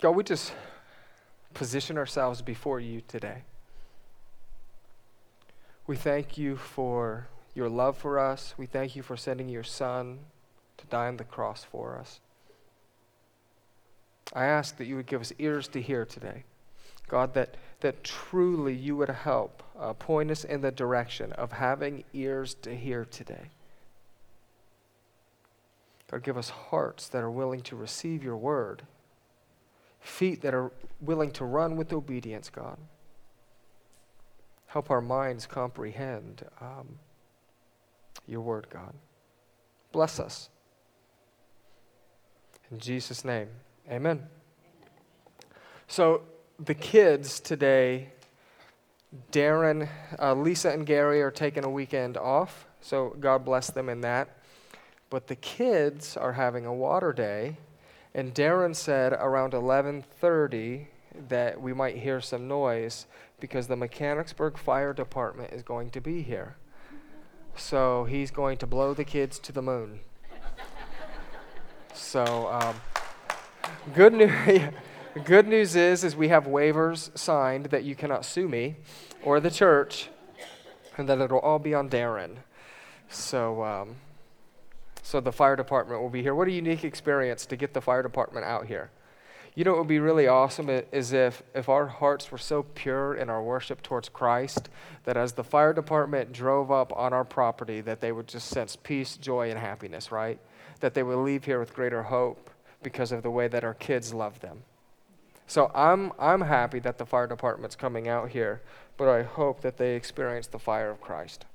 God, we just position ourselves before you today. We thank you for your love for us. We thank you for sending your Son to die on the cross for us. I ask that you would give us ears to hear today. God, that, that truly you would help uh, point us in the direction of having ears to hear today. God, give us hearts that are willing to receive your word, feet that are willing to run with obedience, God. Help our minds comprehend um, your word, God. Bless us. In Jesus' name, amen. So, the kids today, Darren, uh, Lisa, and Gary are taking a weekend off, so God bless them in that. But the kids are having a water day, and Darren said around 11:30 that we might hear some noise because the Mechanicsburg Fire Department is going to be here. So he's going to blow the kids to the moon. so um, good news. good news is, is we have waivers signed that you cannot sue me or the church, and that it'll all be on Darren. So, um, so the fire department will be here. What a unique experience to get the fire department out here. You know, it would be really awesome is if, if our hearts were so pure in our worship towards Christ that as the fire department drove up on our property, that they would just sense peace, joy, and happiness, right? That they would leave here with greater hope because of the way that our kids love them. So I'm, I'm happy that the fire department's coming out here, but I hope that they experience the fire of Christ.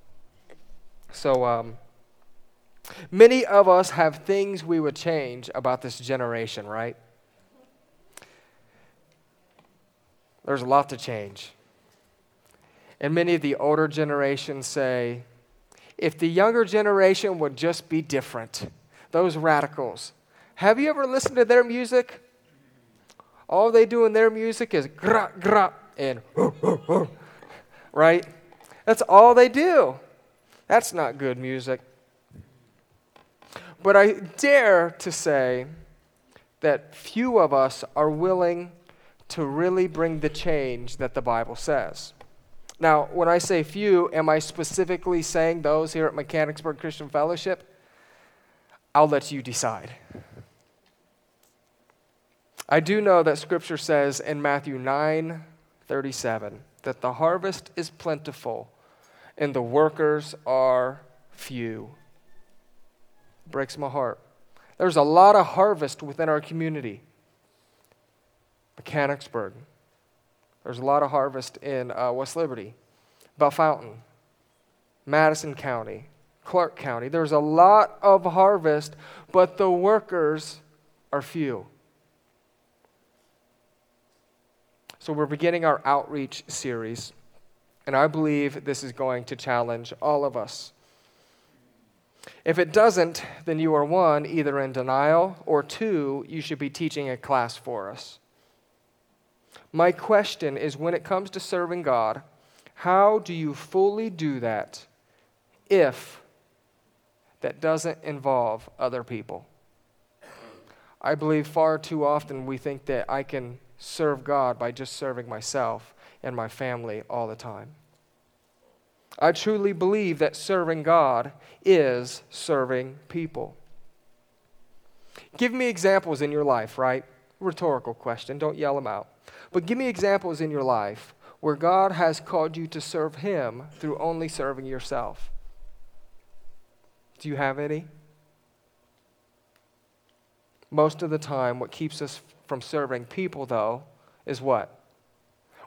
So, um, many of us have things we would change about this generation, right? There's a lot to change. And many of the older generations say, if the younger generation would just be different, those radicals. Have you ever listened to their music? All they do in their music is gra gra and right? That's all they do. That's not good music. But I dare to say that few of us are willing to really bring the change that the Bible says. Now, when I say few, am I specifically saying those here at Mechanicsburg Christian Fellowship? I'll let you decide. I do know that Scripture says in Matthew 9 37 that the harvest is plentiful and the workers are few. Breaks my heart. There's a lot of harvest within our community. Mechanicsburg. There's a lot of harvest in uh, West Liberty, Bellefontaine, Madison County, Clark County. There's a lot of harvest, but the workers are few. So we're beginning our outreach series, and I believe this is going to challenge all of us. If it doesn't, then you are one, either in denial, or two, you should be teaching a class for us. My question is when it comes to serving God, how do you fully do that if that doesn't involve other people? I believe far too often we think that I can serve God by just serving myself and my family all the time. I truly believe that serving God is serving people. Give me examples in your life, right? Rhetorical question, don't yell them out. But give me examples in your life where God has called you to serve Him through only serving yourself. Do you have any? Most of the time, what keeps us from serving people, though, is what?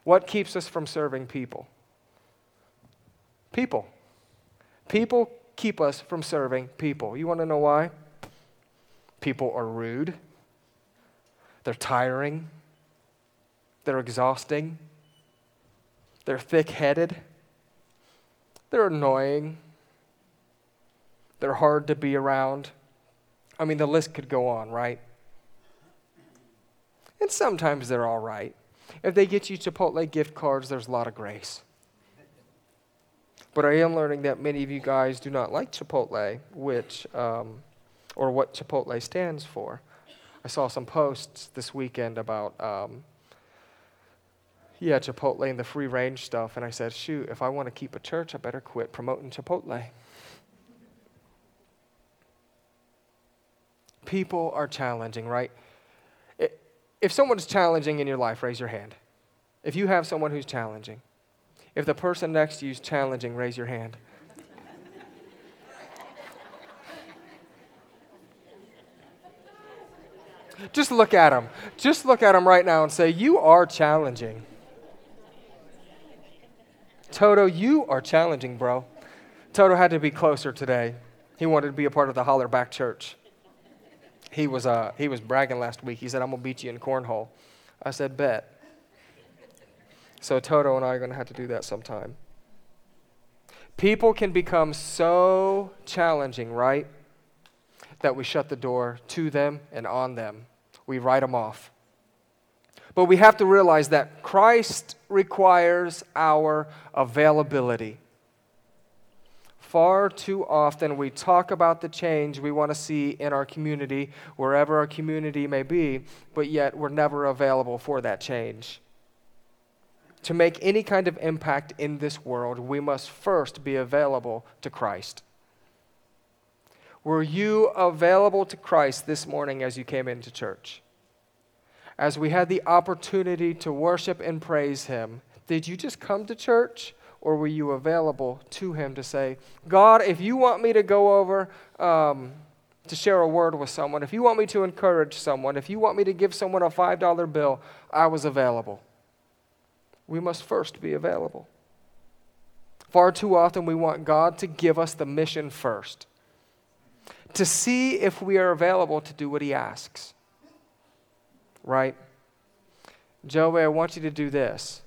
What keeps us from serving people? People. People keep us from serving people. You want to know why? People are rude, they're tiring, they're exhausting. They're thick headed. They're annoying. They're hard to be around. I mean, the list could go on, right? And sometimes they're all right. If they get you Chipotle gift cards, there's a lot of grace. But I am learning that many of you guys do not like Chipotle, which, um, or what Chipotle stands for. I saw some posts this weekend about, um, yeah, Chipotle and the free range stuff. And I said, shoot, if I want to keep a church, I better quit promoting Chipotle. People are challenging, right? If someone's challenging in your life, raise your hand. If you have someone who's challenging, if the person next to you is challenging, raise your hand. Just look at them. Just look at them right now and say, You are challenging. Toto, you are challenging, bro. Toto had to be closer today. He wanted to be a part of the Hollerback Church. He was, uh, he was bragging last week. He said, I'm going to beat you in cornhole. I said, Bet. So Toto and I are going to have to do that sometime. People can become so challenging, right? That we shut the door to them and on them. We write them off. But we have to realize that Christ requires our availability. Far too often we talk about the change we want to see in our community, wherever our community may be, but yet we're never available for that change. To make any kind of impact in this world, we must first be available to Christ. Were you available to Christ this morning as you came into church? As we had the opportunity to worship and praise Him, did you just come to church or were you available to Him to say, God, if you want me to go over um, to share a word with someone, if you want me to encourage someone, if you want me to give someone a $5 bill, I was available we must first be available. Far too often, we want God to give us the mission first, to see if we are available to do what He asks. Right? Joey, I want you to do this.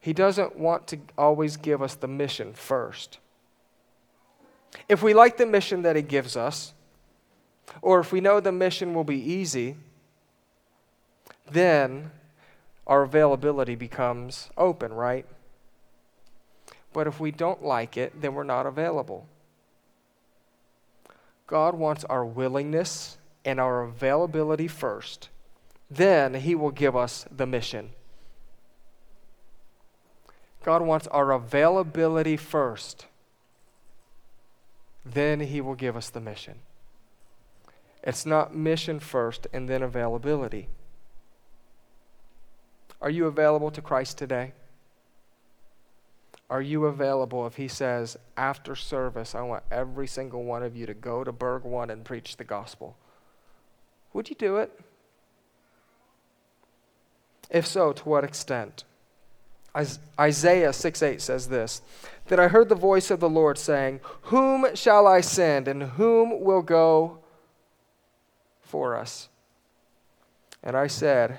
He doesn't want to always give us the mission first. If we like the mission that He gives us, or if we know the mission will be easy, then our availability becomes open, right? But if we don't like it, then we're not available. God wants our willingness and our availability first. Then He will give us the mission. God wants our availability first. Then He will give us the mission. It's not mission first and then availability. Are you available to Christ today? Are you available if He says, after service, I want every single one of you to go to Berg 1 and preach the gospel? Would you do it? If so, to what extent? Isaiah 6 8 says this Then I heard the voice of the Lord saying, Whom shall I send, and whom will go for us? And I said,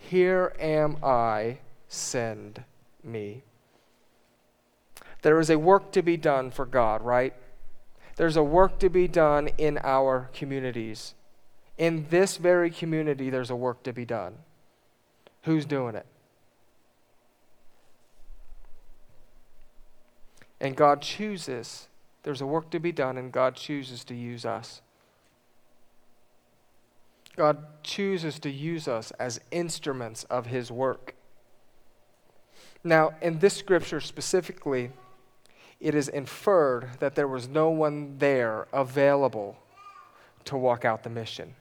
here am I, send me. There is a work to be done for God, right? There's a work to be done in our communities. In this very community, there's a work to be done. Who's doing it? And God chooses, there's a work to be done, and God chooses to use us. God chooses to use us as instruments of His work. Now, in this scripture specifically, it is inferred that there was no one there available to walk out the mission,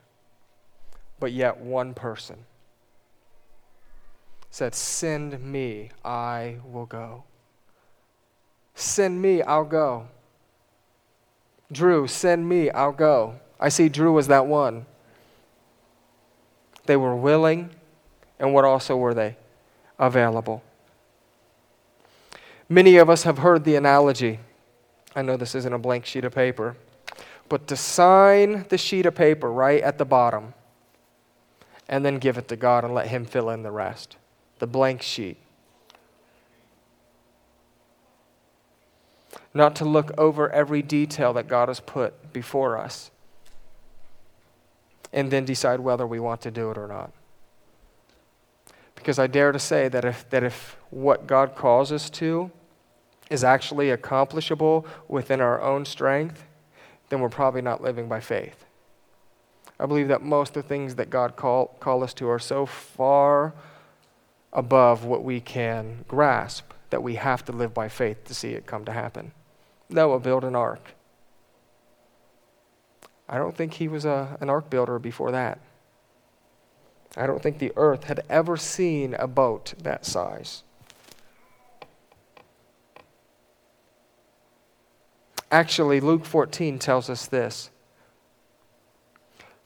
but yet one person said, Send me, I will go. Send me, I'll go. Drew, send me, I'll go. I see Drew as that one. They were willing, and what also were they? Available. Many of us have heard the analogy. I know this isn't a blank sheet of paper, but to sign the sheet of paper right at the bottom and then give it to God and let Him fill in the rest. The blank sheet. Not to look over every detail that God has put before us and then decide whether we want to do it or not. Because I dare to say that if, that if what God calls us to is actually accomplishable within our own strength, then we're probably not living by faith. I believe that most of the things that God call, call us to are so far above what we can grasp that we have to live by faith to see it come to happen. Noah built an ark. I don't think he was a, an ark builder before that. I don't think the earth had ever seen a boat that size. Actually, Luke 14 tells us this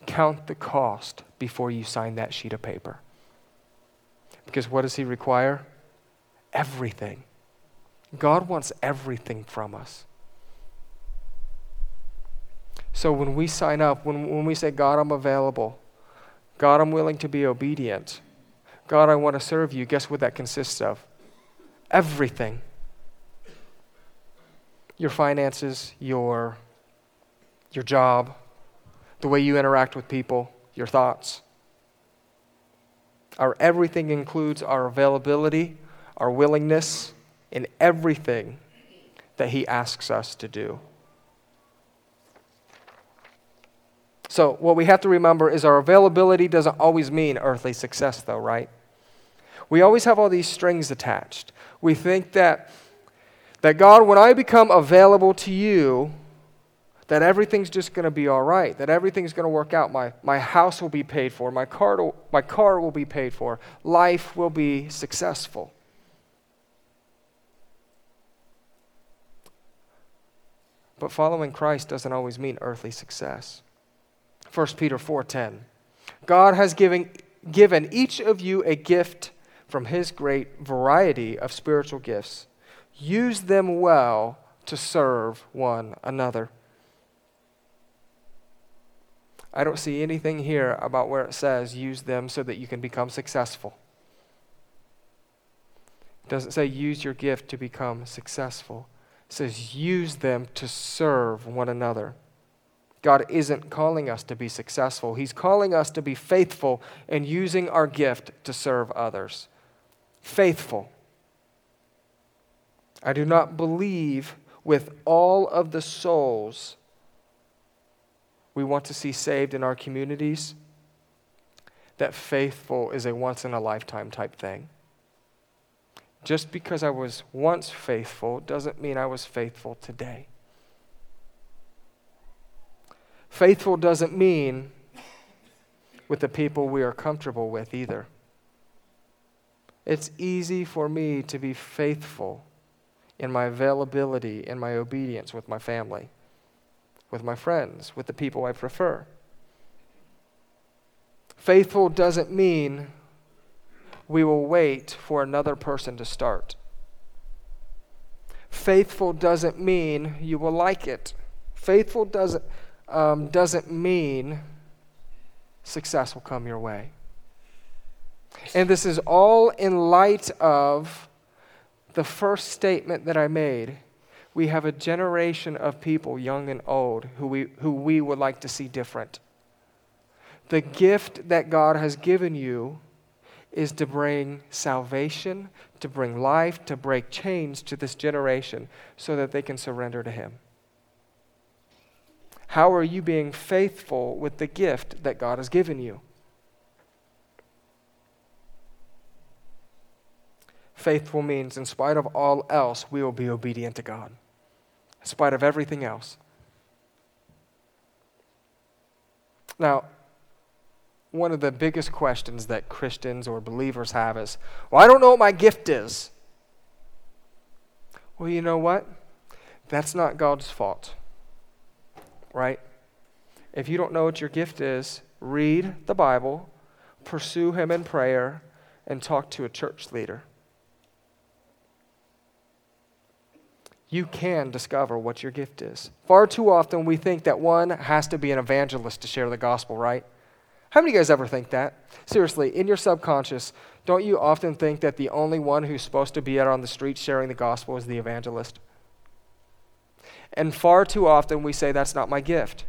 count the cost before you sign that sheet of paper. Because what does he require? Everything. God wants everything from us. So when we sign up, when, when we say, God, I'm available, God, I'm willing to be obedient, God, I want to serve you, guess what that consists of? Everything. Your finances, your, your job, the way you interact with people, your thoughts. Our everything includes our availability, our willingness in everything that He asks us to do. So, what we have to remember is our availability doesn't always mean earthly success, though, right? We always have all these strings attached. We think that, that God, when I become available to you, that everything's just going to be all right, that everything's going to work out. My, my house will be paid for, my car, my car will be paid for, life will be successful. But following Christ doesn't always mean earthly success. 1 Peter 4:10. God has given, given each of you a gift from his great variety of spiritual gifts. Use them well to serve one another. I don't see anything here about where it says use them so that you can become successful. It doesn't say use your gift to become successful. It says use them to serve one another. God isn't calling us to be successful. He's calling us to be faithful in using our gift to serve others. Faithful. I do not believe with all of the souls we want to see saved in our communities that faithful is a once in a lifetime type thing. Just because I was once faithful doesn't mean I was faithful today. Faithful doesn't mean with the people we are comfortable with either. It's easy for me to be faithful in my availability in my obedience with my family, with my friends, with the people I prefer. Faithful doesn't mean we will wait for another person to start. Faithful doesn't mean you will like it. Faithful doesn't um, doesn't mean success will come your way. And this is all in light of the first statement that I made. We have a generation of people, young and old, who we, who we would like to see different. The gift that God has given you is to bring salvation, to bring life, to break chains to this generation so that they can surrender to Him. How are you being faithful with the gift that God has given you? Faithful means, in spite of all else, we will be obedient to God, in spite of everything else. Now, one of the biggest questions that Christians or believers have is, Well, I don't know what my gift is. Well, you know what? That's not God's fault right? If you don't know what your gift is, read the Bible, pursue Him in prayer, and talk to a church leader. You can discover what your gift is. Far too often, we think that one has to be an evangelist to share the gospel, right? How many of you guys ever think that? Seriously, in your subconscious, don't you often think that the only one who's supposed to be out on the street sharing the gospel is the evangelist? And far too often we say, That's not my gift.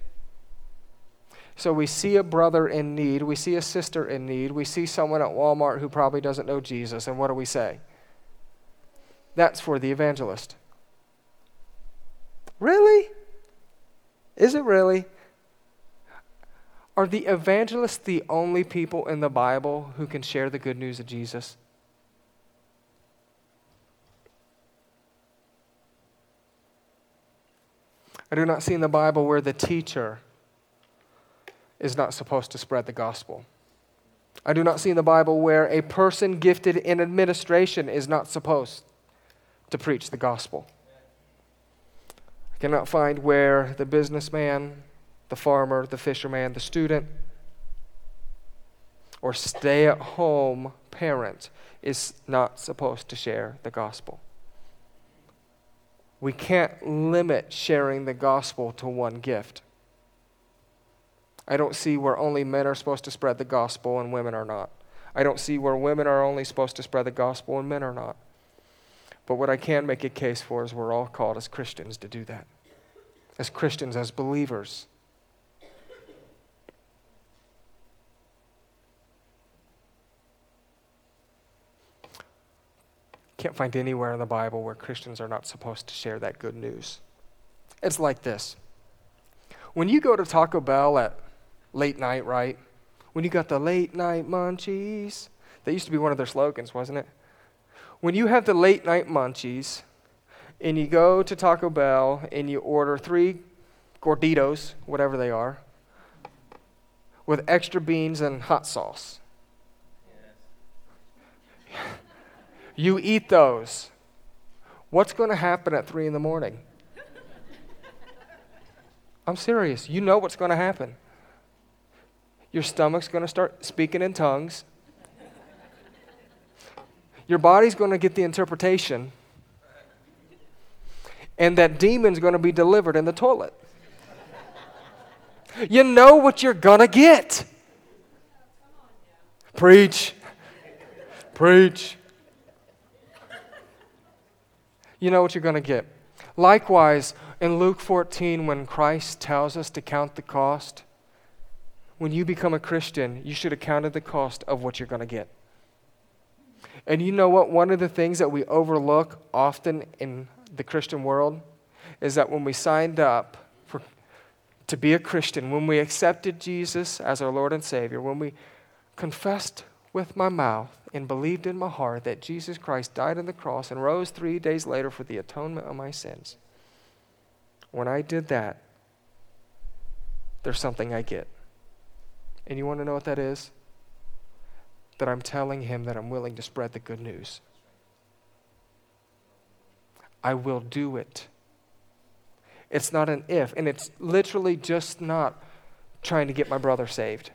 So we see a brother in need, we see a sister in need, we see someone at Walmart who probably doesn't know Jesus, and what do we say? That's for the evangelist. Really? Is it really? Are the evangelists the only people in the Bible who can share the good news of Jesus? I do not see in the Bible where the teacher is not supposed to spread the gospel. I do not see in the Bible where a person gifted in administration is not supposed to preach the gospel. I cannot find where the businessman, the farmer, the fisherman, the student, or stay at home parent is not supposed to share the gospel. We can't limit sharing the gospel to one gift. I don't see where only men are supposed to spread the gospel and women are not. I don't see where women are only supposed to spread the gospel and men are not. But what I can make a case for is we're all called as Christians to do that. As Christians, as believers. Can't find anywhere in the Bible where Christians are not supposed to share that good news. It's like this. When you go to Taco Bell at late night, right? When you got the late night munchies, that used to be one of their slogans, wasn't it? When you have the late night munchies and you go to Taco Bell and you order three gorditos, whatever they are, with extra beans and hot sauce. You eat those. What's going to happen at 3 in the morning? I'm serious. You know what's going to happen. Your stomach's going to start speaking in tongues. Your body's going to get the interpretation. And that demon's going to be delivered in the toilet. You know what you're going to get. Preach. Preach. You know what you're going to get. Likewise, in Luke 14, when Christ tells us to count the cost, when you become a Christian, you should have counted the cost of what you're going to get. And you know what? One of the things that we overlook often in the Christian world is that when we signed up for, to be a Christian, when we accepted Jesus as our Lord and Savior, when we confessed with my mouth and believed in my heart that Jesus Christ died on the cross and rose three days later for the atonement of my sins, when I did that, there's something I get. And you want to know what that is? That I'm telling him that I'm willing to spread the good news. I will do it. It's not an if, and it's literally just not trying to get my brother saved.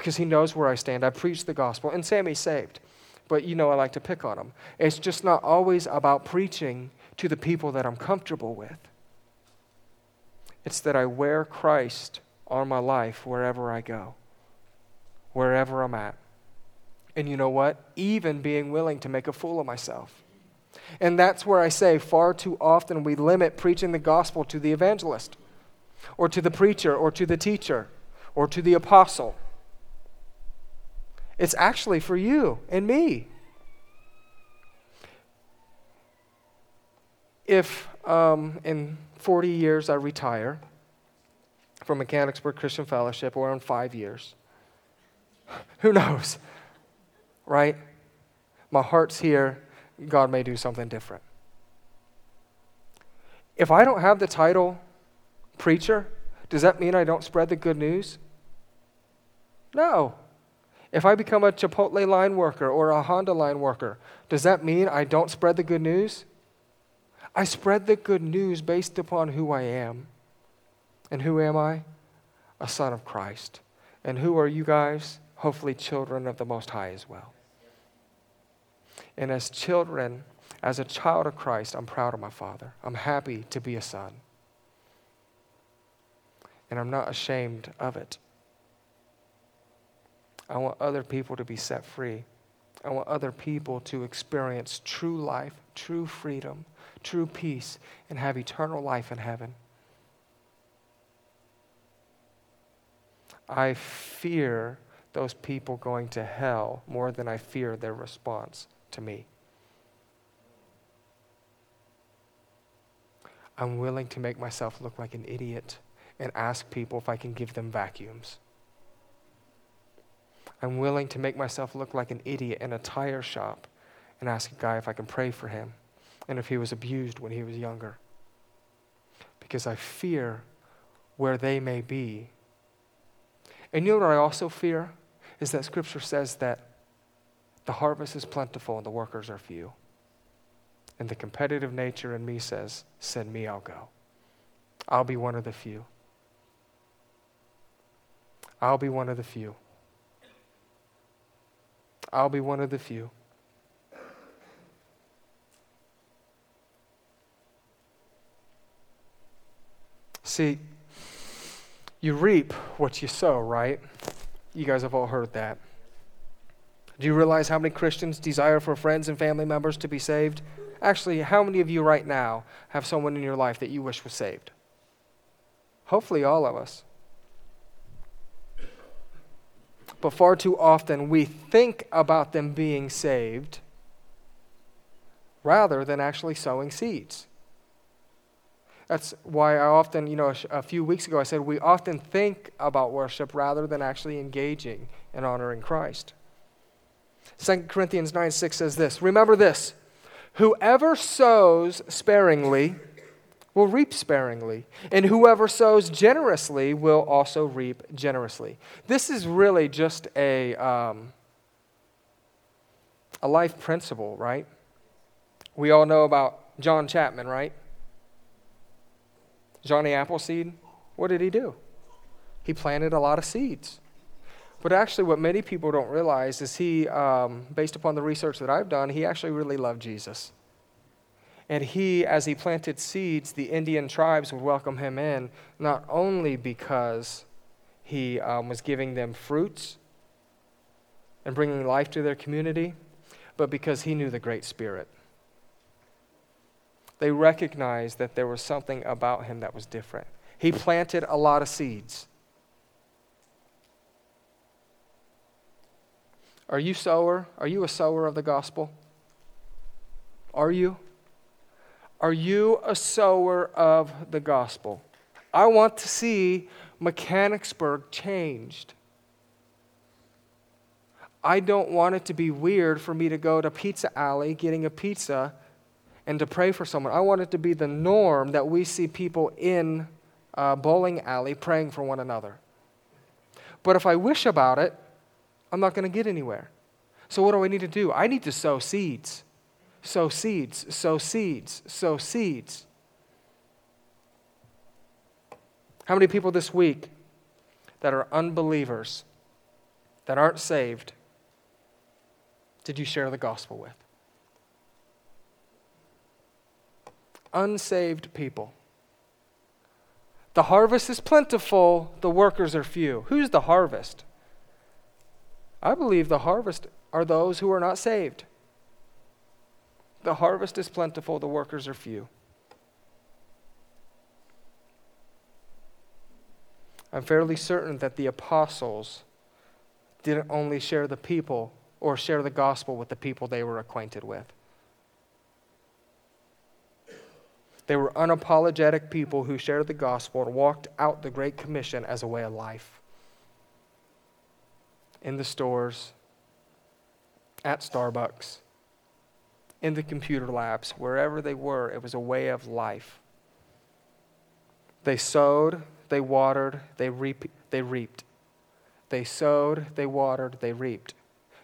Because he knows where I stand. I preach the gospel, and Sammy's saved. But you know I like to pick on him. It's just not always about preaching to the people that I'm comfortable with. It's that I wear Christ on my life wherever I go, wherever I'm at. And you know what? Even being willing to make a fool of myself. And that's where I say far too often we limit preaching the gospel to the evangelist, or to the preacher, or to the teacher, or to the apostle. It's actually for you and me. If um, in 40 years I retire, from Mechanicsburg Christian Fellowship or in five years. Who knows? Right? My heart's here. God may do something different. If I don't have the title preacher, does that mean I don't spread the good news? No. If I become a Chipotle line worker or a Honda line worker, does that mean I don't spread the good news? I spread the good news based upon who I am. And who am I? A son of Christ. And who are you guys? Hopefully, children of the Most High as well. And as children, as a child of Christ, I'm proud of my father. I'm happy to be a son. And I'm not ashamed of it. I want other people to be set free. I want other people to experience true life, true freedom, true peace, and have eternal life in heaven. I fear those people going to hell more than I fear their response to me. I'm willing to make myself look like an idiot and ask people if I can give them vacuums. I'm willing to make myself look like an idiot in a tire shop and ask a guy if I can pray for him and if he was abused when he was younger. Because I fear where they may be. And you know what I also fear? Is that Scripture says that the harvest is plentiful and the workers are few. And the competitive nature in me says, Send me, I'll go. I'll be one of the few. I'll be one of the few. I'll be one of the few. See, you reap what you sow, right? You guys have all heard that. Do you realize how many Christians desire for friends and family members to be saved? Actually, how many of you right now have someone in your life that you wish was saved? Hopefully, all of us. But far too often we think about them being saved rather than actually sowing seeds. That's why I often, you know, a few weeks ago I said we often think about worship rather than actually engaging and honoring Christ. 2 Corinthians 9 6 says this Remember this whoever sows sparingly will reap sparingly, and whoever sows generously will also reap generously. This is really just a, um, a life principle, right? We all know about John Chapman, right? Johnny Appleseed. What did he do? He planted a lot of seeds. But actually, what many people don't realize is he, um, based upon the research that I've done, he actually really loved Jesus. And he, as he planted seeds, the Indian tribes would welcome him in, not only because he um, was giving them fruits and bringing life to their community, but because he knew the Great Spirit. They recognized that there was something about him that was different. He planted a lot of seeds. Are you sower? Are you a sower of the gospel? Are you? Are you a sower of the gospel? I want to see Mechanicsburg changed. I don't want it to be weird for me to go to Pizza Alley getting a pizza and to pray for someone. I want it to be the norm that we see people in bowling alley praying for one another. But if I wish about it, I'm not going to get anywhere. So, what do I need to do? I need to sow seeds sow seeds, sow seeds, sow seeds. How many people this week that are unbelievers, that aren't saved, did you share the gospel with? Unsaved people. The harvest is plentiful, the workers are few. Who's the harvest? I believe the harvest are those who are not saved. The harvest is plentiful, the workers are few. I'm fairly certain that the apostles didn't only share the people or share the gospel with the people they were acquainted with. They were unapologetic people who shared the gospel and walked out the Great Commission as a way of life. In the stores, at Starbucks, in the computer labs, wherever they were, it was a way of life. They sowed, they watered, they, reap, they reaped. They sowed, they watered, they reaped.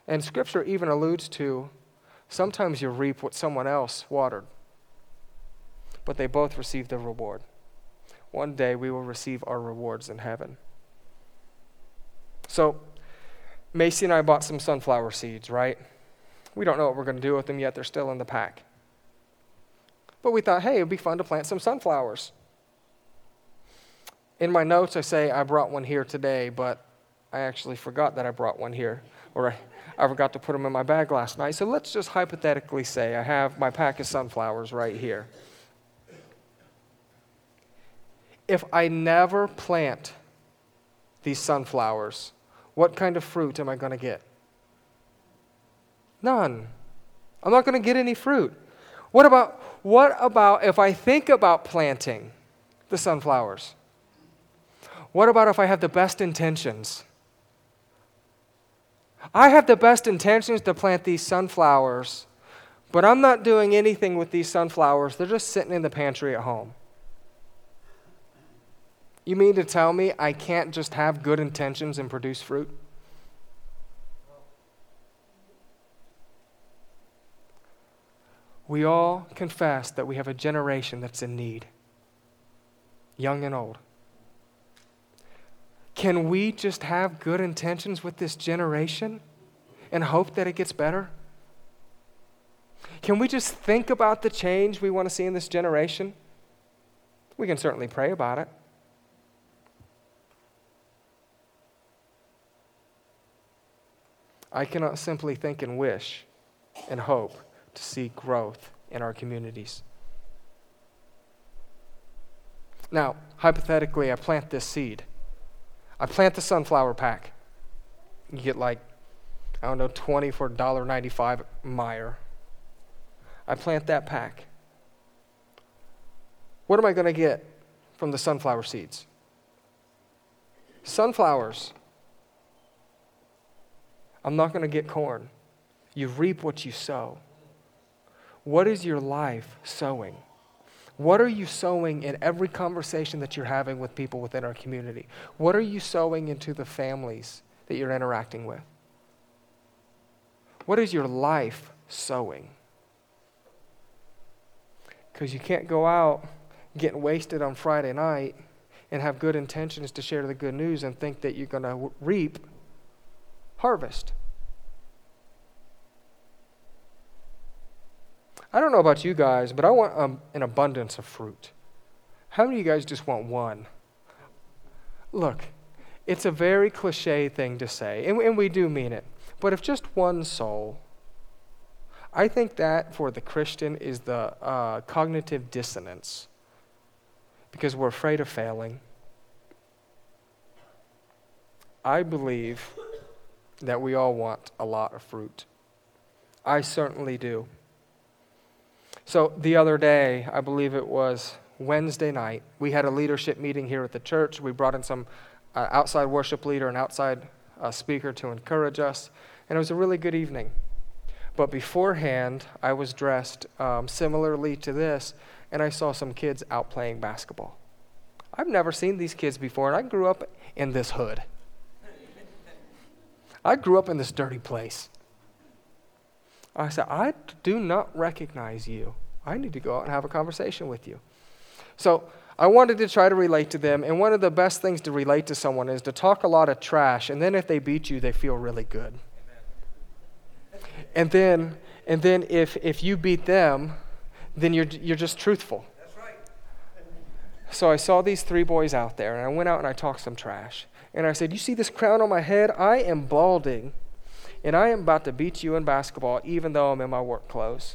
And Scripture even alludes to sometimes you reap what someone else watered, but they both receive the reward. One day we will receive our rewards in heaven. So, Macy and I bought some sunflower seeds, right? We don't know what we're going to do with them yet. They're still in the pack. But we thought, hey, it would be fun to plant some sunflowers. In my notes, I say I brought one here today, but I actually forgot that I brought one here, or I, I forgot to put them in my bag last night. So let's just hypothetically say I have my pack of sunflowers right here. If I never plant these sunflowers, what kind of fruit am I going to get? None. I'm not going to get any fruit. What about, what about if I think about planting the sunflowers? What about if I have the best intentions? I have the best intentions to plant these sunflowers, but I'm not doing anything with these sunflowers. They're just sitting in the pantry at home. You mean to tell me I can't just have good intentions and produce fruit? We all confess that we have a generation that's in need, young and old. Can we just have good intentions with this generation and hope that it gets better? Can we just think about the change we want to see in this generation? We can certainly pray about it. I cannot simply think and wish and hope to see growth in our communities. Now, hypothetically, I plant this seed. I plant the sunflower pack. You get like, I don't know, 20 for $1.95 Meijer. I plant that pack. What am I going to get from the sunflower seeds? Sunflowers. I'm not going to get corn. You reap what you sow. What is your life sowing? What are you sowing in every conversation that you're having with people within our community? What are you sowing into the families that you're interacting with? What is your life sowing? Because you can't go out getting wasted on Friday night and have good intentions to share the good news and think that you're going to reap harvest. I don't know about you guys, but I want um, an abundance of fruit. How many of you guys just want one? Look, it's a very cliche thing to say, and, and we do mean it. But if just one soul, I think that for the Christian is the uh, cognitive dissonance because we're afraid of failing. I believe that we all want a lot of fruit. I certainly do. So the other day, I believe it was Wednesday night, we had a leadership meeting here at the church. We brought in some uh, outside worship leader and outside uh, speaker to encourage us, and it was a really good evening. But beforehand, I was dressed um, similarly to this, and I saw some kids out playing basketball. I've never seen these kids before, and I grew up in this hood. I grew up in this dirty place. I said, I do not recognize you. I need to go out and have a conversation with you. So I wanted to try to relate to them, and one of the best things to relate to someone is to talk a lot of trash, and then if they beat you, they feel really good. And then, and then if, if you beat them, then you're, you're just truthful. So I saw these three boys out there, and I went out and I talked some trash. And I said, You see this crown on my head? I am balding and I am about to beat you in basketball, even though I'm in my work clothes.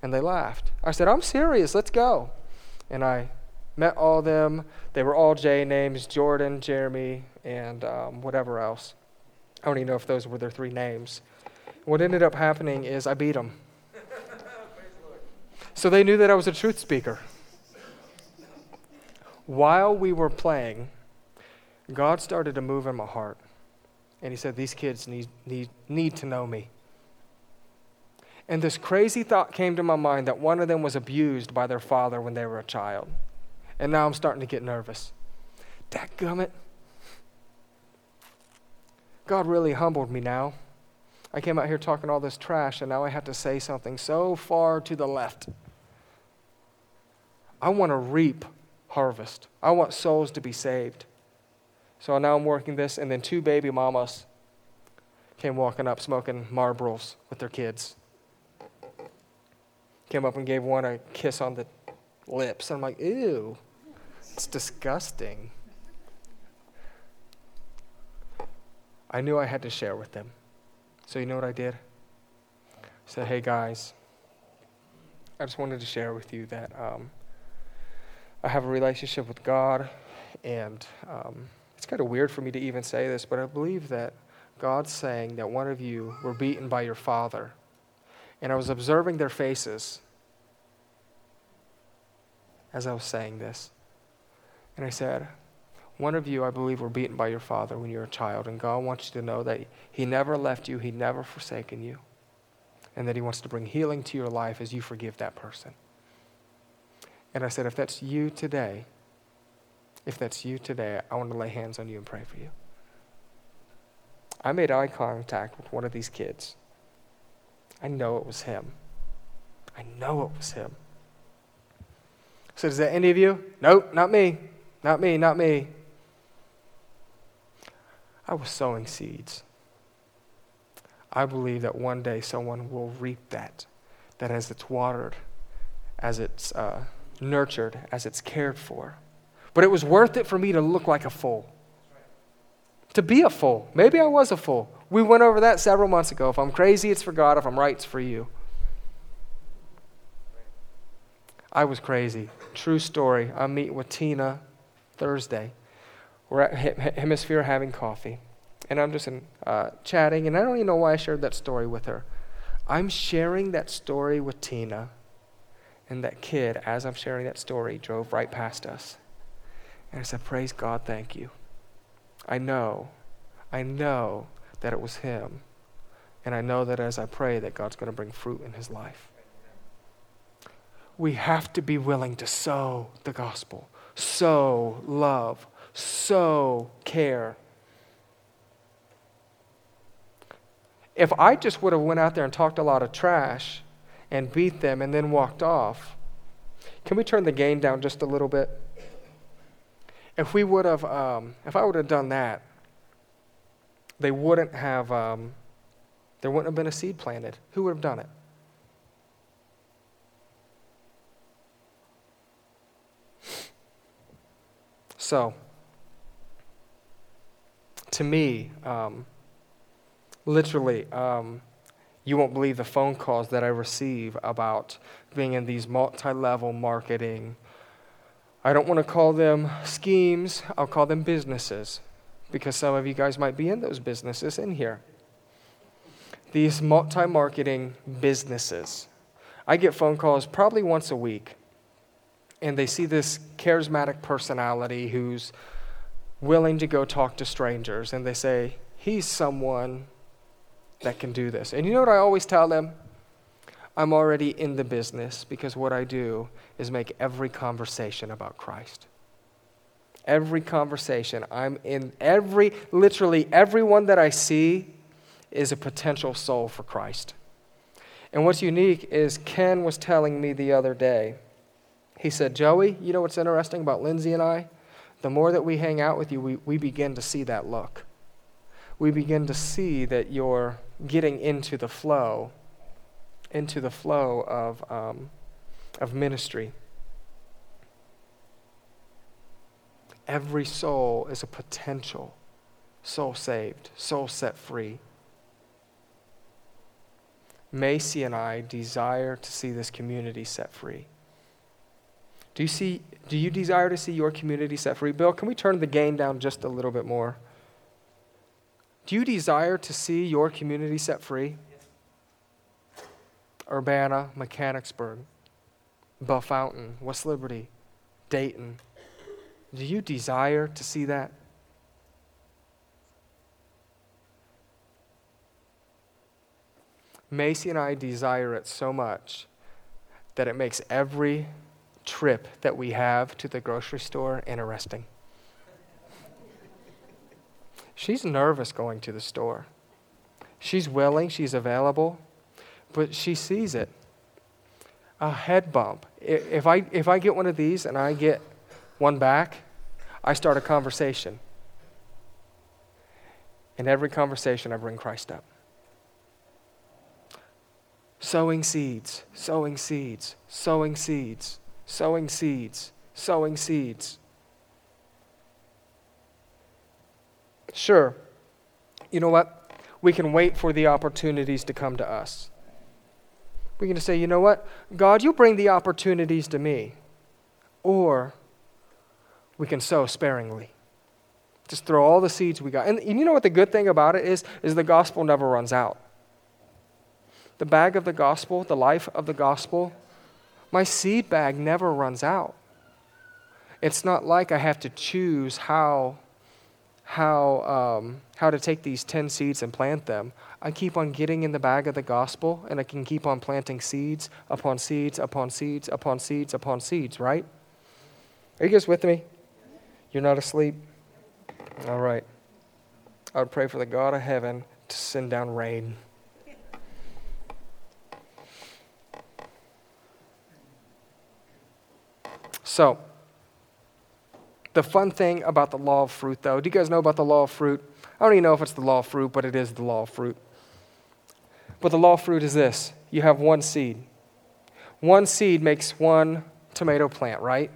And they laughed. I said, I'm serious, let's go. And I met all of them. They were all J names Jordan, Jeremy, and um, whatever else. I don't even know if those were their three names. What ended up happening is I beat them. so they knew that I was a truth speaker. While we were playing, God started to move in my heart. And he said, These kids need, need, need to know me. And this crazy thought came to my mind that one of them was abused by their father when they were a child. And now I'm starting to get nervous. Dadgummit. God really humbled me now. I came out here talking all this trash, and now I have to say something so far to the left. I want to reap harvest, I want souls to be saved. So now I'm working this, and then two baby mamas came walking up smoking Marlboros with their kids. Came up and gave one a kiss on the lips. And I'm like, ew, it's disgusting. I knew I had to share with them. So you know what I did? I said, hey guys, I just wanted to share with you that um, I have a relationship with God and. Um, kind of weird for me to even say this, but I believe that God's saying that one of you were beaten by your father. And I was observing their faces as I was saying this. And I said, One of you, I believe, were beaten by your father when you were a child, and God wants you to know that He never left you, He never forsaken you, and that He wants to bring healing to your life as you forgive that person. And I said, if that's you today, if that's you today, I want to lay hands on you and pray for you. I made eye contact with one of these kids. I know it was him. I know it was him. So, is that any of you? Nope, not me. Not me, not me. I was sowing seeds. I believe that one day someone will reap that, that as it's watered, as it's uh, nurtured, as it's cared for. But it was worth it for me to look like a fool, to be a fool. Maybe I was a fool. We went over that several months ago. If I'm crazy, it's for God. If I'm right, it's for you. I was crazy. True story. I'm meeting with Tina Thursday. We're at Hemisphere having coffee. And I'm just in, uh, chatting, and I don't even know why I shared that story with her. I'm sharing that story with Tina, and that kid, as I'm sharing that story, drove right past us. And I said, Praise God, thank you. I know, I know that it was him. And I know that as I pray, that God's going to bring fruit in his life we have to be willing to sow the gospel, sow love, sow care. If I just would have went out there and talked a lot of trash and beat them and then walked off, can we turn the gain down just a little bit? If we would have, um, if I would have done that, they wouldn't have, um, there wouldn't have been a seed planted. Who would have done it? So, to me, um, literally, um, you won't believe the phone calls that I receive about being in these multi level marketing. I don't want to call them schemes, I'll call them businesses because some of you guys might be in those businesses in here. These multi marketing businesses. I get phone calls probably once a week and they see this charismatic personality who's willing to go talk to strangers, and they say, He's someone that can do this. And you know what I always tell them? I'm already in the business because what I do is make every conversation about Christ. Every conversation, I'm in every, literally everyone that I see is a potential soul for Christ. And what's unique is Ken was telling me the other day he said, Joey, you know what's interesting about Lindsay and I? The more that we hang out with you, we, we begin to see that look. We begin to see that you're getting into the flow, into the flow of, um, of ministry. Every soul is a potential soul saved, soul set free. Macy and I desire to see this community set free. Do you, see, do you desire to see your community set free? Bill, can we turn the gain down just a little bit more? Do you desire to see your community set free? Urbana, Mechanicsburg, Bellefontaine, West Liberty, Dayton. Do you desire to see that? Macy and I desire it so much that it makes every trip that we have to the grocery store interesting. She's nervous going to the store. She's willing, she's available, but she sees it. A head bump. If I, if I get one of these and I get one back, I start a conversation. In every conversation, I bring Christ up. Sowing seeds, sowing seeds, sowing seeds sowing seeds, sowing seeds. Sure, you know what? We can wait for the opportunities to come to us. We can say, you know what? God, you bring the opportunities to me. Or we can sow sparingly. Just throw all the seeds we got. And you know what the good thing about it is? Is the gospel never runs out. The bag of the gospel, the life of the gospel, my seed bag never runs out. It's not like I have to choose how, how, um, how to take these 10 seeds and plant them. I keep on getting in the bag of the gospel, and I can keep on planting seeds upon seeds upon seeds upon seeds upon seeds, right? Are you guys with me? You're not asleep? All right. I would pray for the God of heaven to send down rain. So, the fun thing about the law of fruit, though, do you guys know about the law of fruit? I don't even know if it's the law of fruit, but it is the law of fruit. But the law of fruit is this you have one seed. One seed makes one tomato plant, right?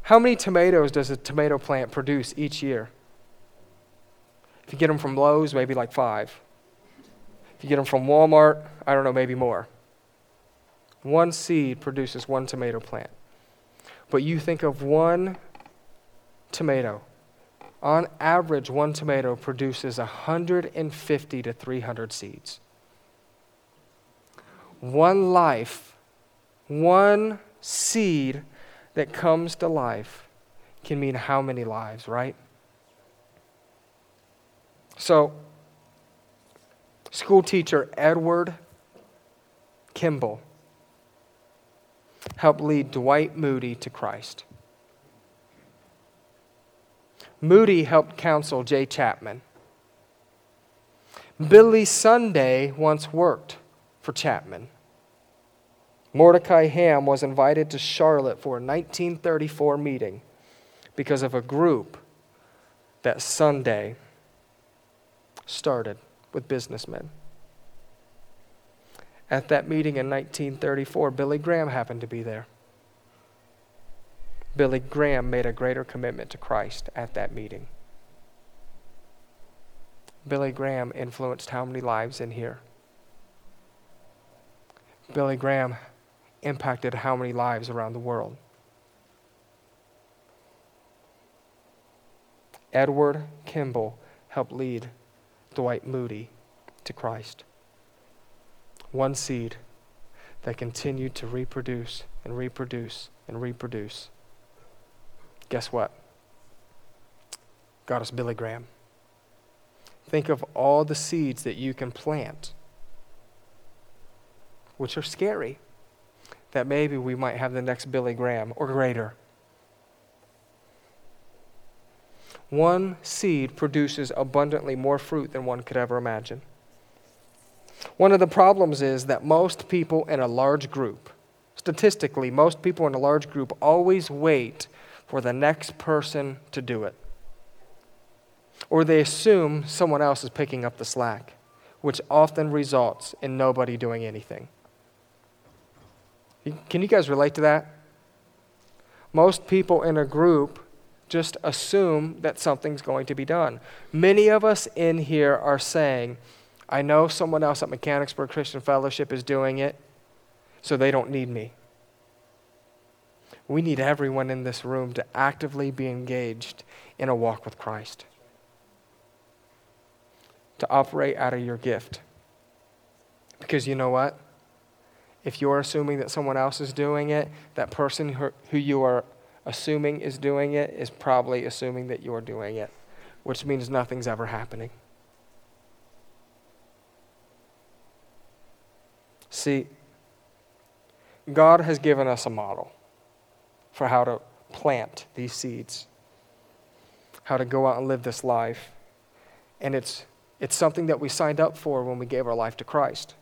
How many tomatoes does a tomato plant produce each year? If you get them from Lowe's, maybe like five. If you get them from Walmart, I don't know, maybe more. One seed produces one tomato plant. But you think of one tomato. On average, one tomato produces 150 to 300 seeds. One life, one seed that comes to life can mean how many lives, right? So, school teacher Edward Kimball helped lead Dwight Moody to Christ. Moody helped counsel Jay Chapman. Billy Sunday once worked for Chapman. Mordecai Ham was invited to Charlotte for a 1934 meeting because of a group that Sunday started with businessmen. At that meeting in 1934, Billy Graham happened to be there. Billy Graham made a greater commitment to Christ at that meeting. Billy Graham influenced how many lives in here? Billy Graham impacted how many lives around the world? Edward Kimball helped lead Dwight Moody to Christ. One seed that continued to reproduce and reproduce and reproduce. Guess what? Got us Billy Graham. Think of all the seeds that you can plant, which are scary, that maybe we might have the next Billy Graham or greater. One seed produces abundantly more fruit than one could ever imagine. One of the problems is that most people in a large group, statistically, most people in a large group always wait for the next person to do it. Or they assume someone else is picking up the slack, which often results in nobody doing anything. Can you guys relate to that? Most people in a group just assume that something's going to be done. Many of us in here are saying, I know someone else at Mechanicsburg Christian Fellowship is doing it, so they don't need me. We need everyone in this room to actively be engaged in a walk with Christ, to operate out of your gift. Because you know what? If you're assuming that someone else is doing it, that person who you are assuming is doing it is probably assuming that you're doing it, which means nothing's ever happening. See, God has given us a model for how to plant these seeds, how to go out and live this life. And it's, it's something that we signed up for when we gave our life to Christ.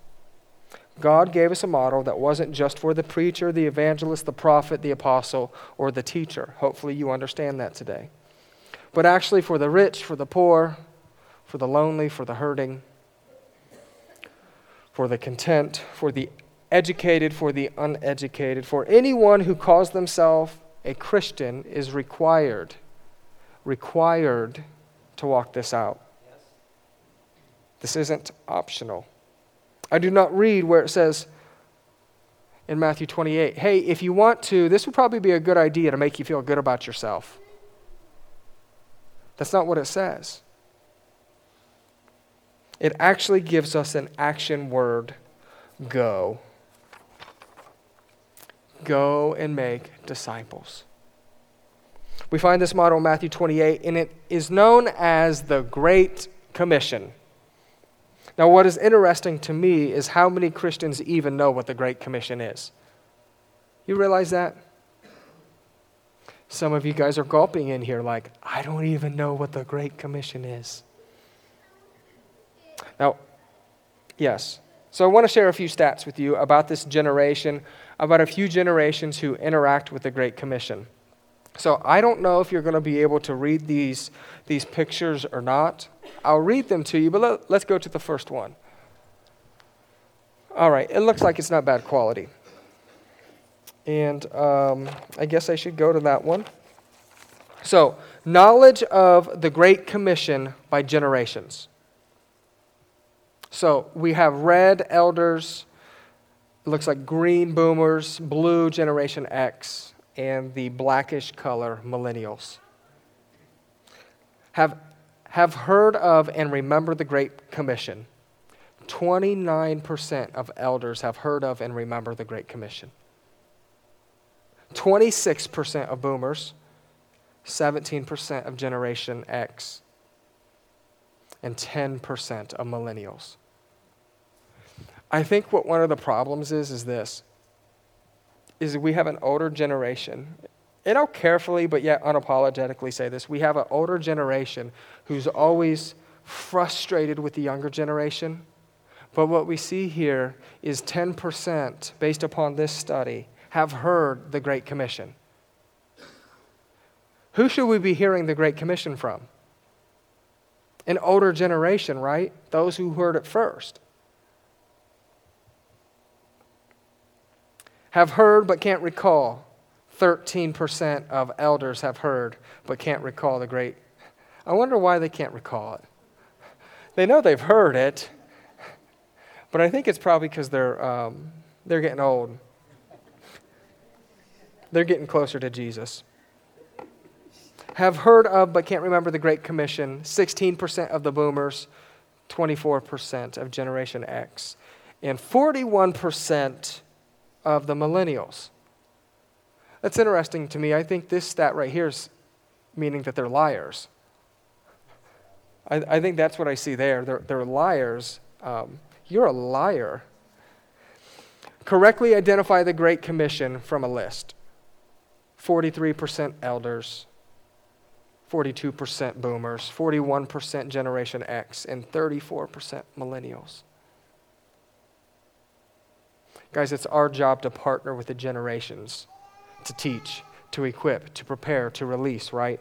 God gave us a model that wasn't just for the preacher, the evangelist, the prophet, the apostle, or the teacher. Hopefully, you understand that today. But actually, for the rich, for the poor, for the lonely, for the hurting, for the content, for the educated, for the uneducated, for anyone who calls themselves a Christian is required, required to walk this out. This isn't optional. I do not read where it says in Matthew 28, hey, if you want to, this would probably be a good idea to make you feel good about yourself. That's not what it says. It actually gives us an action word go. Go and make disciples. We find this model in Matthew 28, and it is known as the Great Commission. Now, what is interesting to me is how many Christians even know what the Great Commission is. You realize that? Some of you guys are gulping in here like, I don't even know what the Great Commission is. Now, yes. So I want to share a few stats with you about this generation, about a few generations who interact with the Great Commission. So I don't know if you're going to be able to read these, these pictures or not. I'll read them to you, but let, let's go to the first one. All right, it looks like it's not bad quality. And um, I guess I should go to that one. So, knowledge of the Great Commission by generations. So, we have red elders, it looks like green boomers, blue Generation X, and the blackish color millennials. Have, have heard of and remember the Great Commission. 29% of elders have heard of and remember the Great Commission. 26% of boomers, 17% of Generation X, and 10% of millennials. I think what one of the problems is is this is we have an older generation. And I'll carefully but yet unapologetically say this. We have an older generation who's always frustrated with the younger generation. But what we see here is 10%, based upon this study, have heard the Great Commission. Who should we be hearing the Great Commission from? An older generation, right? Those who heard it first. Have heard but can't recall. 13% of elders have heard but can't recall the great. I wonder why they can't recall it. They know they've heard it, but I think it's probably because they're, um, they're getting old. They're getting closer to Jesus. Have heard of but can't remember the Great Commission. 16% of the boomers, 24% of Generation X, and 41% of the millennials. That's interesting to me. I think this stat right here is meaning that they're liars. I, I think that's what I see there. They're, they're liars. Um, you're a liar. Correctly identify the Great Commission from a list 43% elders, 42% boomers, 41% Generation X, and 34% millennials. Guys, it's our job to partner with the generations to teach, to equip, to prepare, to release, right?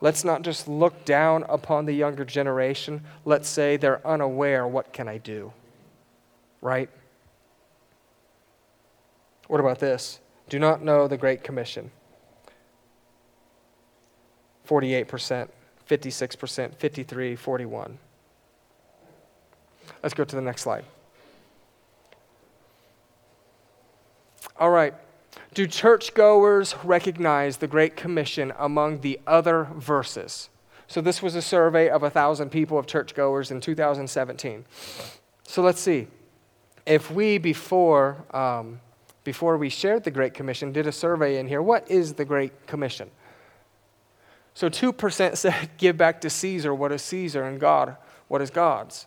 Let's not just look down upon the younger generation. Let's say they're unaware, what can I do? Right? What about this? Do not know the Great Commission. 48%, 56%, 53, 41. Let's go to the next slide. All right. Do churchgoers recognize the Great Commission among the other verses? So, this was a survey of 1,000 people of churchgoers in 2017. So, let's see. If we, before, um, before we shared the Great Commission, did a survey in here, what is the Great Commission? So, 2% said, give back to Caesar what is Caesar and God what is God's.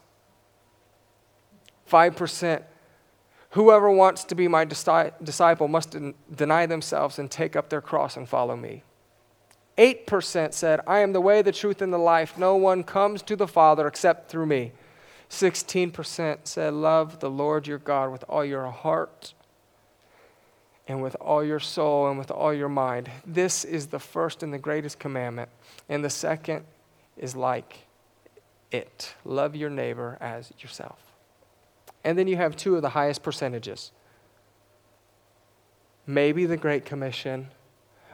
5% Whoever wants to be my disciple must deny themselves and take up their cross and follow me. 8% said, I am the way, the truth, and the life. No one comes to the Father except through me. 16% said, Love the Lord your God with all your heart and with all your soul and with all your mind. This is the first and the greatest commandment. And the second is like it love your neighbor as yourself. And then you have two of the highest percentages. Maybe the Great Commission,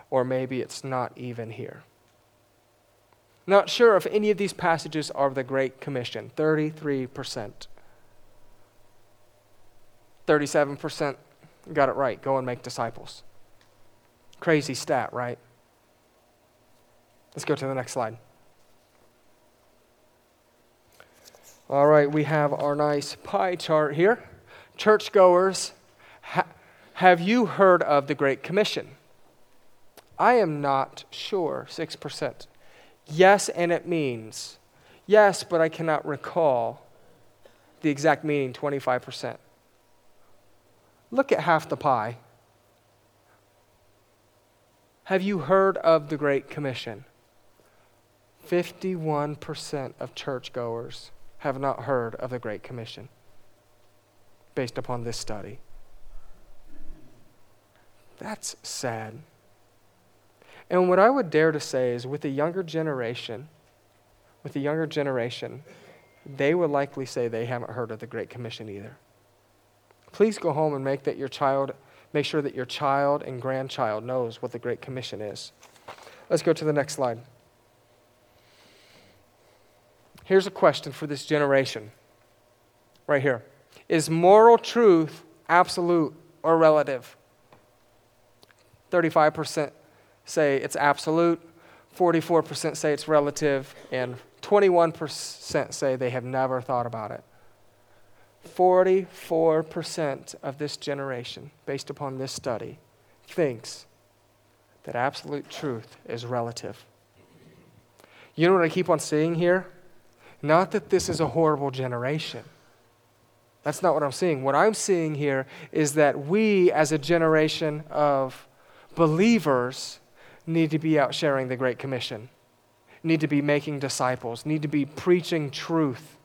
or maybe it's not even here. Not sure if any of these passages are the Great Commission 33%. 37% got it right. Go and make disciples. Crazy stat, right? Let's go to the next slide. All right, we have our nice pie chart here. Churchgoers, ha- have you heard of the Great Commission? I am not sure. 6%. Yes, and it means. Yes, but I cannot recall the exact meaning 25%. Look at half the pie. Have you heard of the Great Commission? 51% of churchgoers have not heard of the Great Commission based upon this study. That's sad. And what I would dare to say is with the younger generation, with the younger generation, they would likely say they haven't heard of the Great Commission either. Please go home and make that your child make sure that your child and grandchild knows what the Great Commission is. Let's go to the next slide. Here's a question for this generation. Right here. Is moral truth absolute or relative? 35% say it's absolute, 44% say it's relative, and 21% say they have never thought about it. 44% of this generation, based upon this study, thinks that absolute truth is relative. You know what I keep on seeing here? Not that this is a horrible generation. That's not what I'm seeing. What I'm seeing here is that we, as a generation of believers, need to be out sharing the Great Commission, need to be making disciples, need to be preaching truth.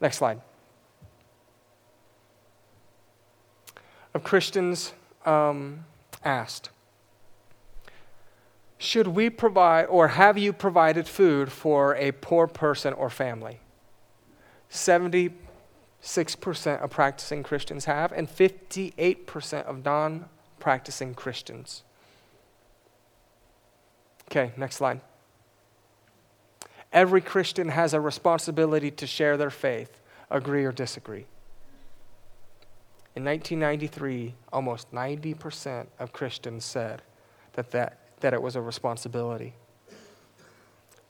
Next slide. of Christians um, asked, Should we provide, or have you provided food for a poor person or family? 76% of practicing Christians have, and 58% of non practicing Christians. Okay, next slide. Every Christian has a responsibility to share their faith, agree or disagree. In 1993, almost 90% of Christians said that, that, that it was a responsibility.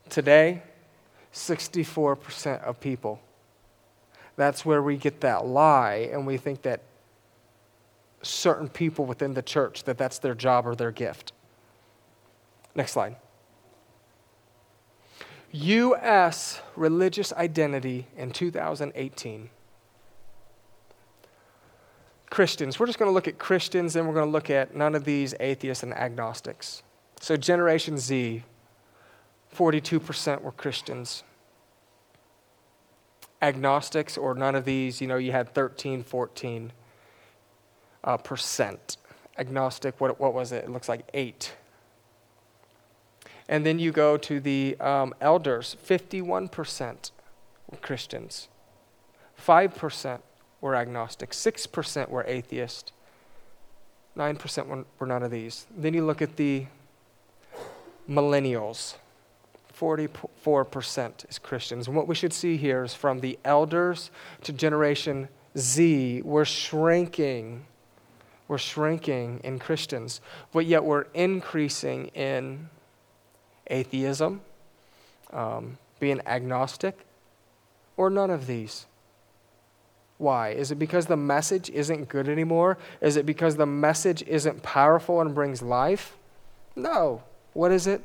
Today, 64% of people. That's where we get that lie, and we think that certain people within the church that that's their job or their gift. Next slide. U.S. religious identity in 2018. Christians. We're just going to look at Christians, and we're going to look at none of these atheists and agnostics. So, Generation Z, 42% were Christians. Agnostics, or none of these, you know, you had 13, 14 uh, percent. Agnostic, what, what was it? It looks like 8. And then you go to the um, elders, 51% were Christians. 5% were agnostic, 6% were atheist, 9% were, were none of these. Then you look at the millennials. 44% is Christians. And what we should see here is from the elders to Generation Z, we're shrinking. We're shrinking in Christians, but yet we're increasing in atheism, um, being agnostic, or none of these. Why? Is it because the message isn't good anymore? Is it because the message isn't powerful and brings life? No. What is it?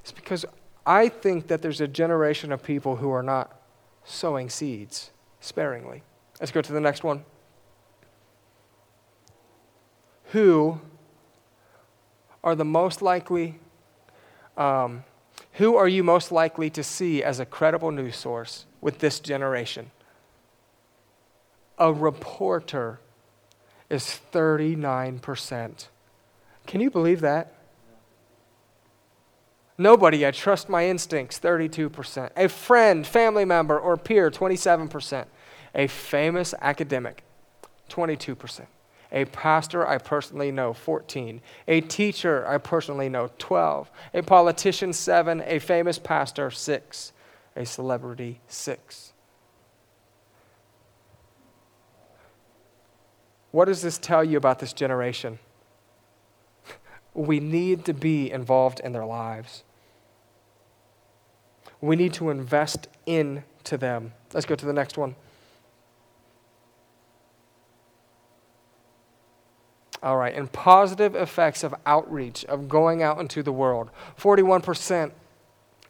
It's because I think that there's a generation of people who are not sowing seeds sparingly. Let's go to the next one. Who are the most likely, um, who are you most likely to see as a credible news source with this generation? a reporter is 39%. Can you believe that? Nobody, I trust my instincts, 32%. A friend, family member, or peer, 27%. A famous academic, 22%. A pastor I personally know, 14. A teacher I personally know, 12. A politician, 7. A famous pastor, 6. A celebrity, 6. What does this tell you about this generation? We need to be involved in their lives. We need to invest into them. Let's go to the next one. All right, and positive effects of outreach, of going out into the world. 41%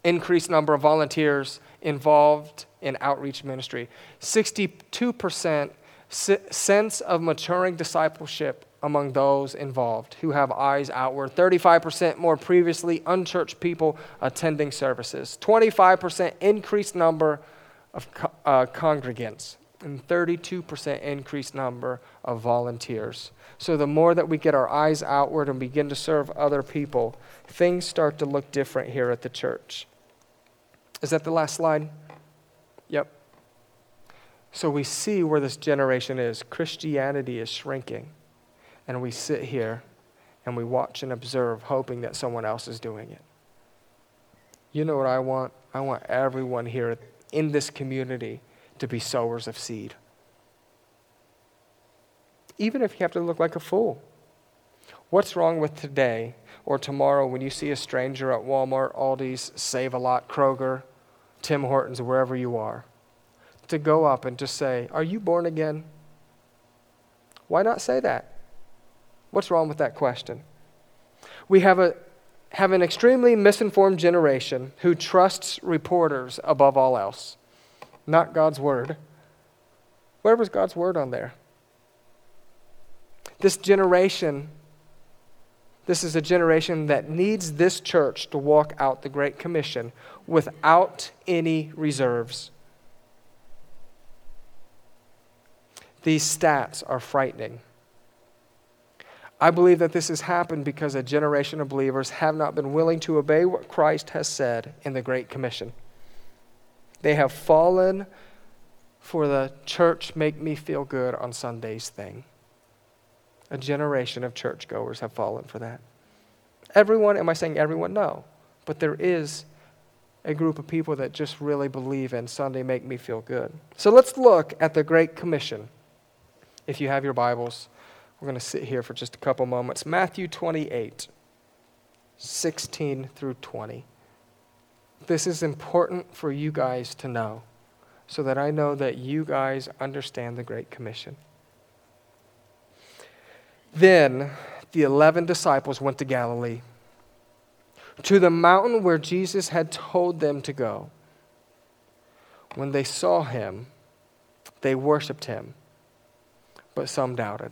increased number of volunteers involved in outreach ministry. 62% sense of maturing discipleship among those involved who have eyes outward. 35% more previously unchurched people attending services. 25% increased number of uh, congregants. And 32% increased number of volunteers. So the more that we get our eyes outward and begin to serve other people, things start to look different here at the church. Is that the last slide? Yep. So we see where this generation is. Christianity is shrinking. And we sit here and we watch and observe, hoping that someone else is doing it. You know what I want? I want everyone here in this community to be sowers of seed. Even if you have to look like a fool. What's wrong with today or tomorrow when you see a stranger at Walmart, Aldi's, Save a Lot, Kroger, Tim Hortons, wherever you are? To go up and to say, Are you born again? Why not say that? What's wrong with that question? We have, a, have an extremely misinformed generation who trusts reporters above all else, not God's word. Where was God's word on there? This generation, this is a generation that needs this church to walk out the Great Commission without any reserves. These stats are frightening. I believe that this has happened because a generation of believers have not been willing to obey what Christ has said in the Great Commission. They have fallen for the church make me feel good on Sundays thing. A generation of churchgoers have fallen for that. Everyone, am I saying everyone? No. But there is a group of people that just really believe in Sunday make me feel good. So let's look at the Great Commission. If you have your Bibles, we're going to sit here for just a couple moments. Matthew 28, 16 through 20. This is important for you guys to know so that I know that you guys understand the Great Commission. Then the eleven disciples went to Galilee, to the mountain where Jesus had told them to go. When they saw him, they worshiped him, but some doubted.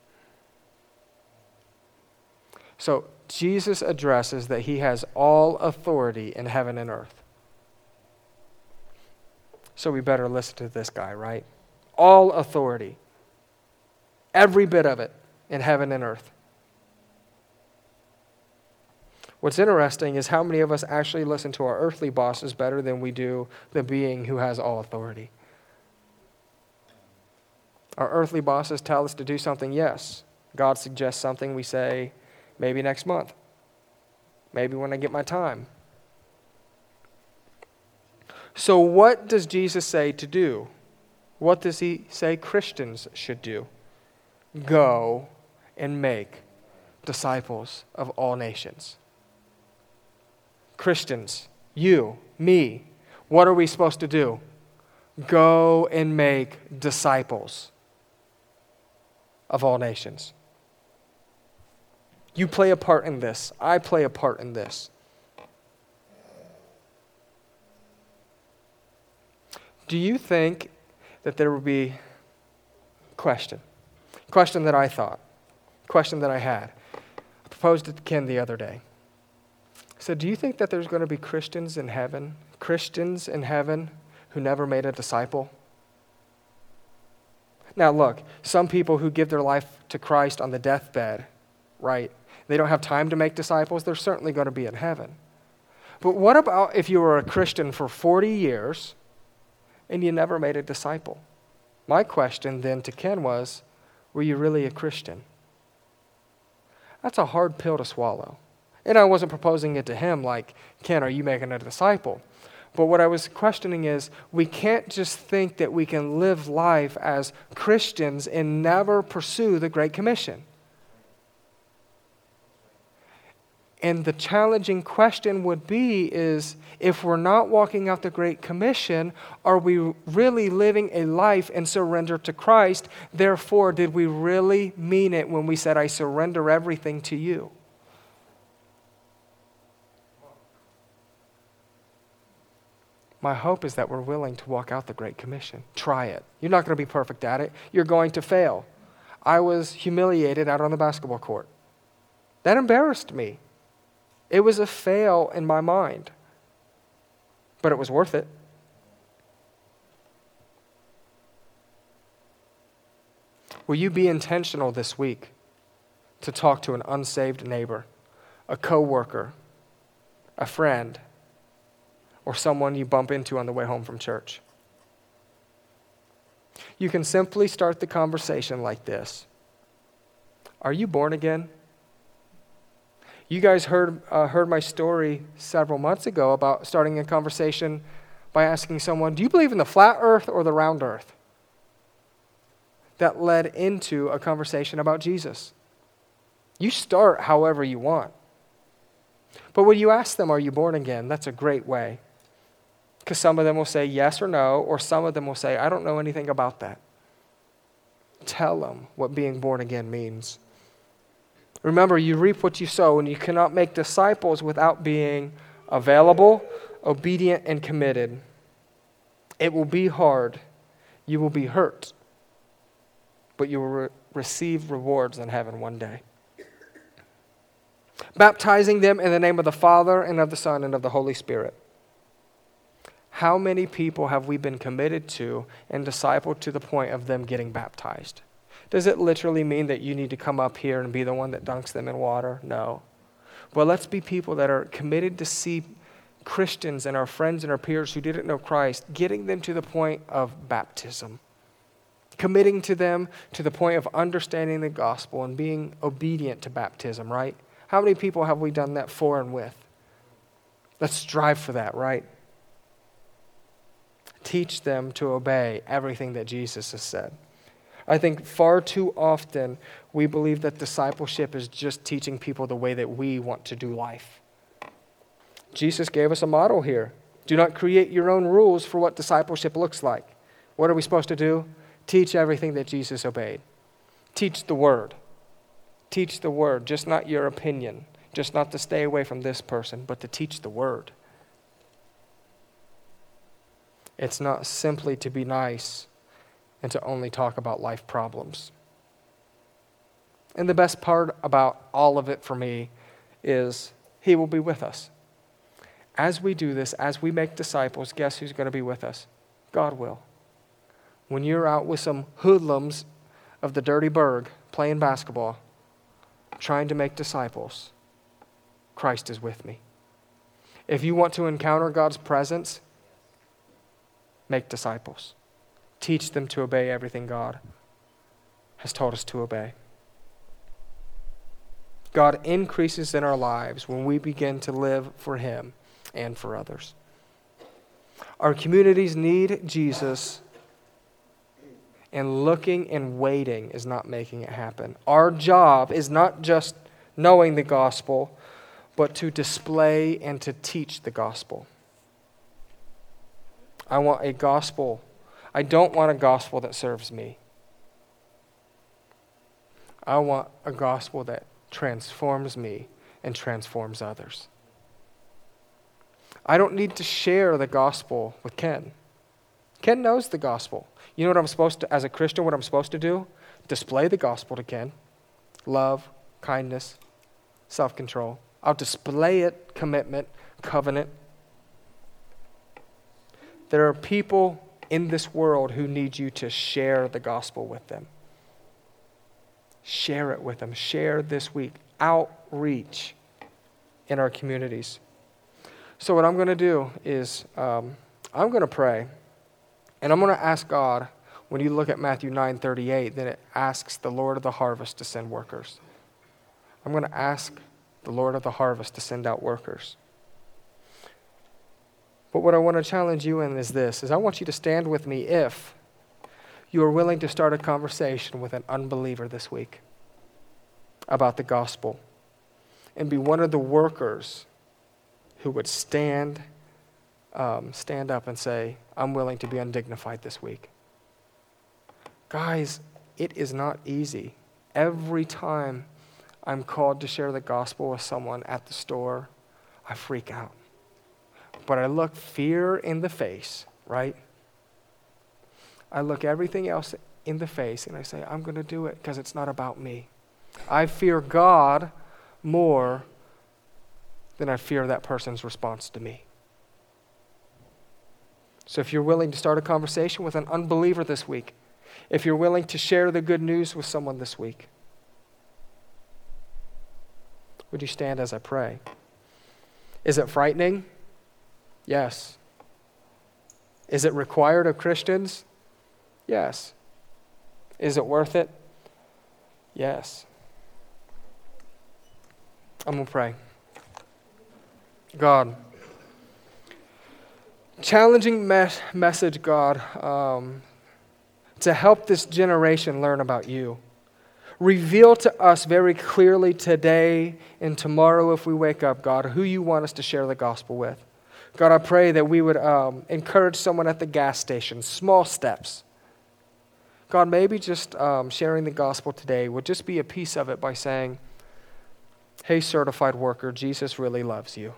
So Jesus addresses that he has all authority in heaven and earth. So we better listen to this guy, right? All authority. Every bit of it in heaven and earth. What's interesting is how many of us actually listen to our earthly bosses better than we do the being who has all authority. Our earthly bosses tell us to do something, yes. God suggests something, we say, maybe next month, maybe when I get my time. So, what does Jesus say to do? What does he say Christians should do? Go and make disciples of all nations. Christians, you, me, what are we supposed to do? Go and make disciples of all nations. You play a part in this. I play a part in this. Do you think that there will be question? Question that I thought question that I had. I proposed it to Ken the other day. I said, Do you think that there's going to be Christians in heaven, Christians in heaven who never made a disciple? Now, look, some people who give their life to Christ on the deathbed, right, they don't have time to make disciples, they're certainly going to be in heaven. But what about if you were a Christian for 40 years and you never made a disciple? My question then to Ken was Were you really a Christian? That's a hard pill to swallow. And I wasn't proposing it to him like, Ken, are you making a disciple? But what I was questioning is we can't just think that we can live life as Christians and never pursue the Great Commission. And the challenging question would be is if we're not walking out the great commission, are we really living a life in surrender to Christ? Therefore, did we really mean it when we said I surrender everything to you? My hope is that we're willing to walk out the Great Commission. Try it. You're not going to be perfect at it. You're going to fail. I was humiliated out on the basketball court. That embarrassed me. It was a fail in my mind, but it was worth it. Will you be intentional this week to talk to an unsaved neighbor, a coworker, a friend, or someone you bump into on the way home from church? You can simply start the conversation like this Are you born again? You guys heard, uh, heard my story several months ago about starting a conversation by asking someone, Do you believe in the flat earth or the round earth? That led into a conversation about Jesus. You start however you want. But when you ask them, Are you born again? That's a great way. Because some of them will say yes or no, or some of them will say, I don't know anything about that. Tell them what being born again means. Remember, you reap what you sow, and you cannot make disciples without being available, obedient, and committed. It will be hard. You will be hurt, but you will re- receive rewards in heaven one day. Baptizing them in the name of the Father, and of the Son, and of the Holy Spirit. How many people have we been committed to and discipled to the point of them getting baptized? Does it literally mean that you need to come up here and be the one that dunks them in water? No. Well, let's be people that are committed to see Christians and our friends and our peers who didn't know Christ, getting them to the point of baptism, committing to them to the point of understanding the gospel and being obedient to baptism, right? How many people have we done that for and with? Let's strive for that, right? Teach them to obey everything that Jesus has said. I think far too often we believe that discipleship is just teaching people the way that we want to do life. Jesus gave us a model here. Do not create your own rules for what discipleship looks like. What are we supposed to do? Teach everything that Jesus obeyed. Teach the word. Teach the word, just not your opinion, just not to stay away from this person, but to teach the word. It's not simply to be nice and to only talk about life problems. And the best part about all of it for me is He will be with us. As we do this, as we make disciples, guess who's going to be with us? God will. When you're out with some hoodlums of the dirty burg playing basketball, trying to make disciples, Christ is with me. If you want to encounter God's presence, make disciples teach them to obey everything God has told us to obey. God increases in our lives when we begin to live for Him and for others. Our communities need Jesus, and looking and waiting is not making it happen. Our job is not just knowing the gospel, but to display and to teach the gospel. I want a gospel I don't want a gospel that serves me. I want a gospel that transforms me and transforms others. I don't need to share the gospel with Ken. Ken knows the gospel. You know what I'm supposed to, as a Christian, what I'm supposed to do? Display the gospel to Ken love, kindness, self control. I'll display it, commitment, covenant. There are people in this world who need you to share the gospel with them. Share it with them. Share this week. Outreach in our communities. So, what I'm going to do is um, I'm going to pray, and I'm going to ask God. When you look at Matthew 9:38, then it asks the Lord of the harvest to send workers. I'm going to ask the Lord of the harvest to send out workers. But what I want to challenge you in is this is I want you to stand with me if you are willing to start a conversation with an unbeliever this week about the gospel and be one of the workers who would stand um, stand up and say, I'm willing to be undignified this week. Guys, it is not easy. Every time I'm called to share the gospel with someone at the store, I freak out. But I look fear in the face, right? I look everything else in the face and I say, I'm going to do it because it's not about me. I fear God more than I fear that person's response to me. So if you're willing to start a conversation with an unbeliever this week, if you're willing to share the good news with someone this week, would you stand as I pray? Is it frightening? Yes. Is it required of Christians? Yes. Is it worth it? Yes. I'm going to pray. God, challenging mes- message, God, um, to help this generation learn about you. Reveal to us very clearly today and tomorrow, if we wake up, God, who you want us to share the gospel with. God, I pray that we would um, encourage someone at the gas station, small steps. God, maybe just um, sharing the gospel today would just be a piece of it by saying, Hey, certified worker, Jesus really loves you.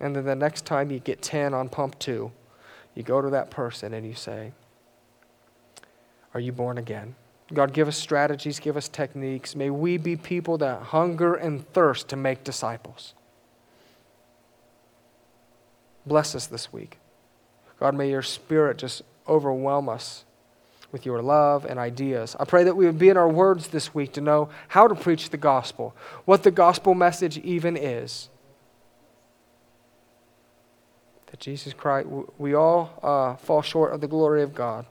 And then the next time you get 10 on pump two, you go to that person and you say, Are you born again? God, give us strategies, give us techniques. May we be people that hunger and thirst to make disciples. Bless us this week. God, may your spirit just overwhelm us with your love and ideas. I pray that we would be in our words this week to know how to preach the gospel, what the gospel message even is that Jesus Christ, we all uh, fall short of the glory of God.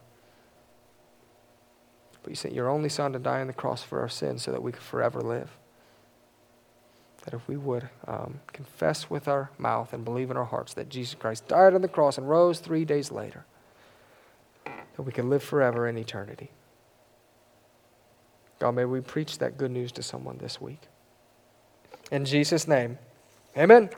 But you sent your only Son to die on the cross for our sins so that we could forever live. That if we would um, confess with our mouth and believe in our hearts that Jesus Christ died on the cross and rose three days later, that we can live forever in eternity. God, may we preach that good news to someone this week. In Jesus' name, amen.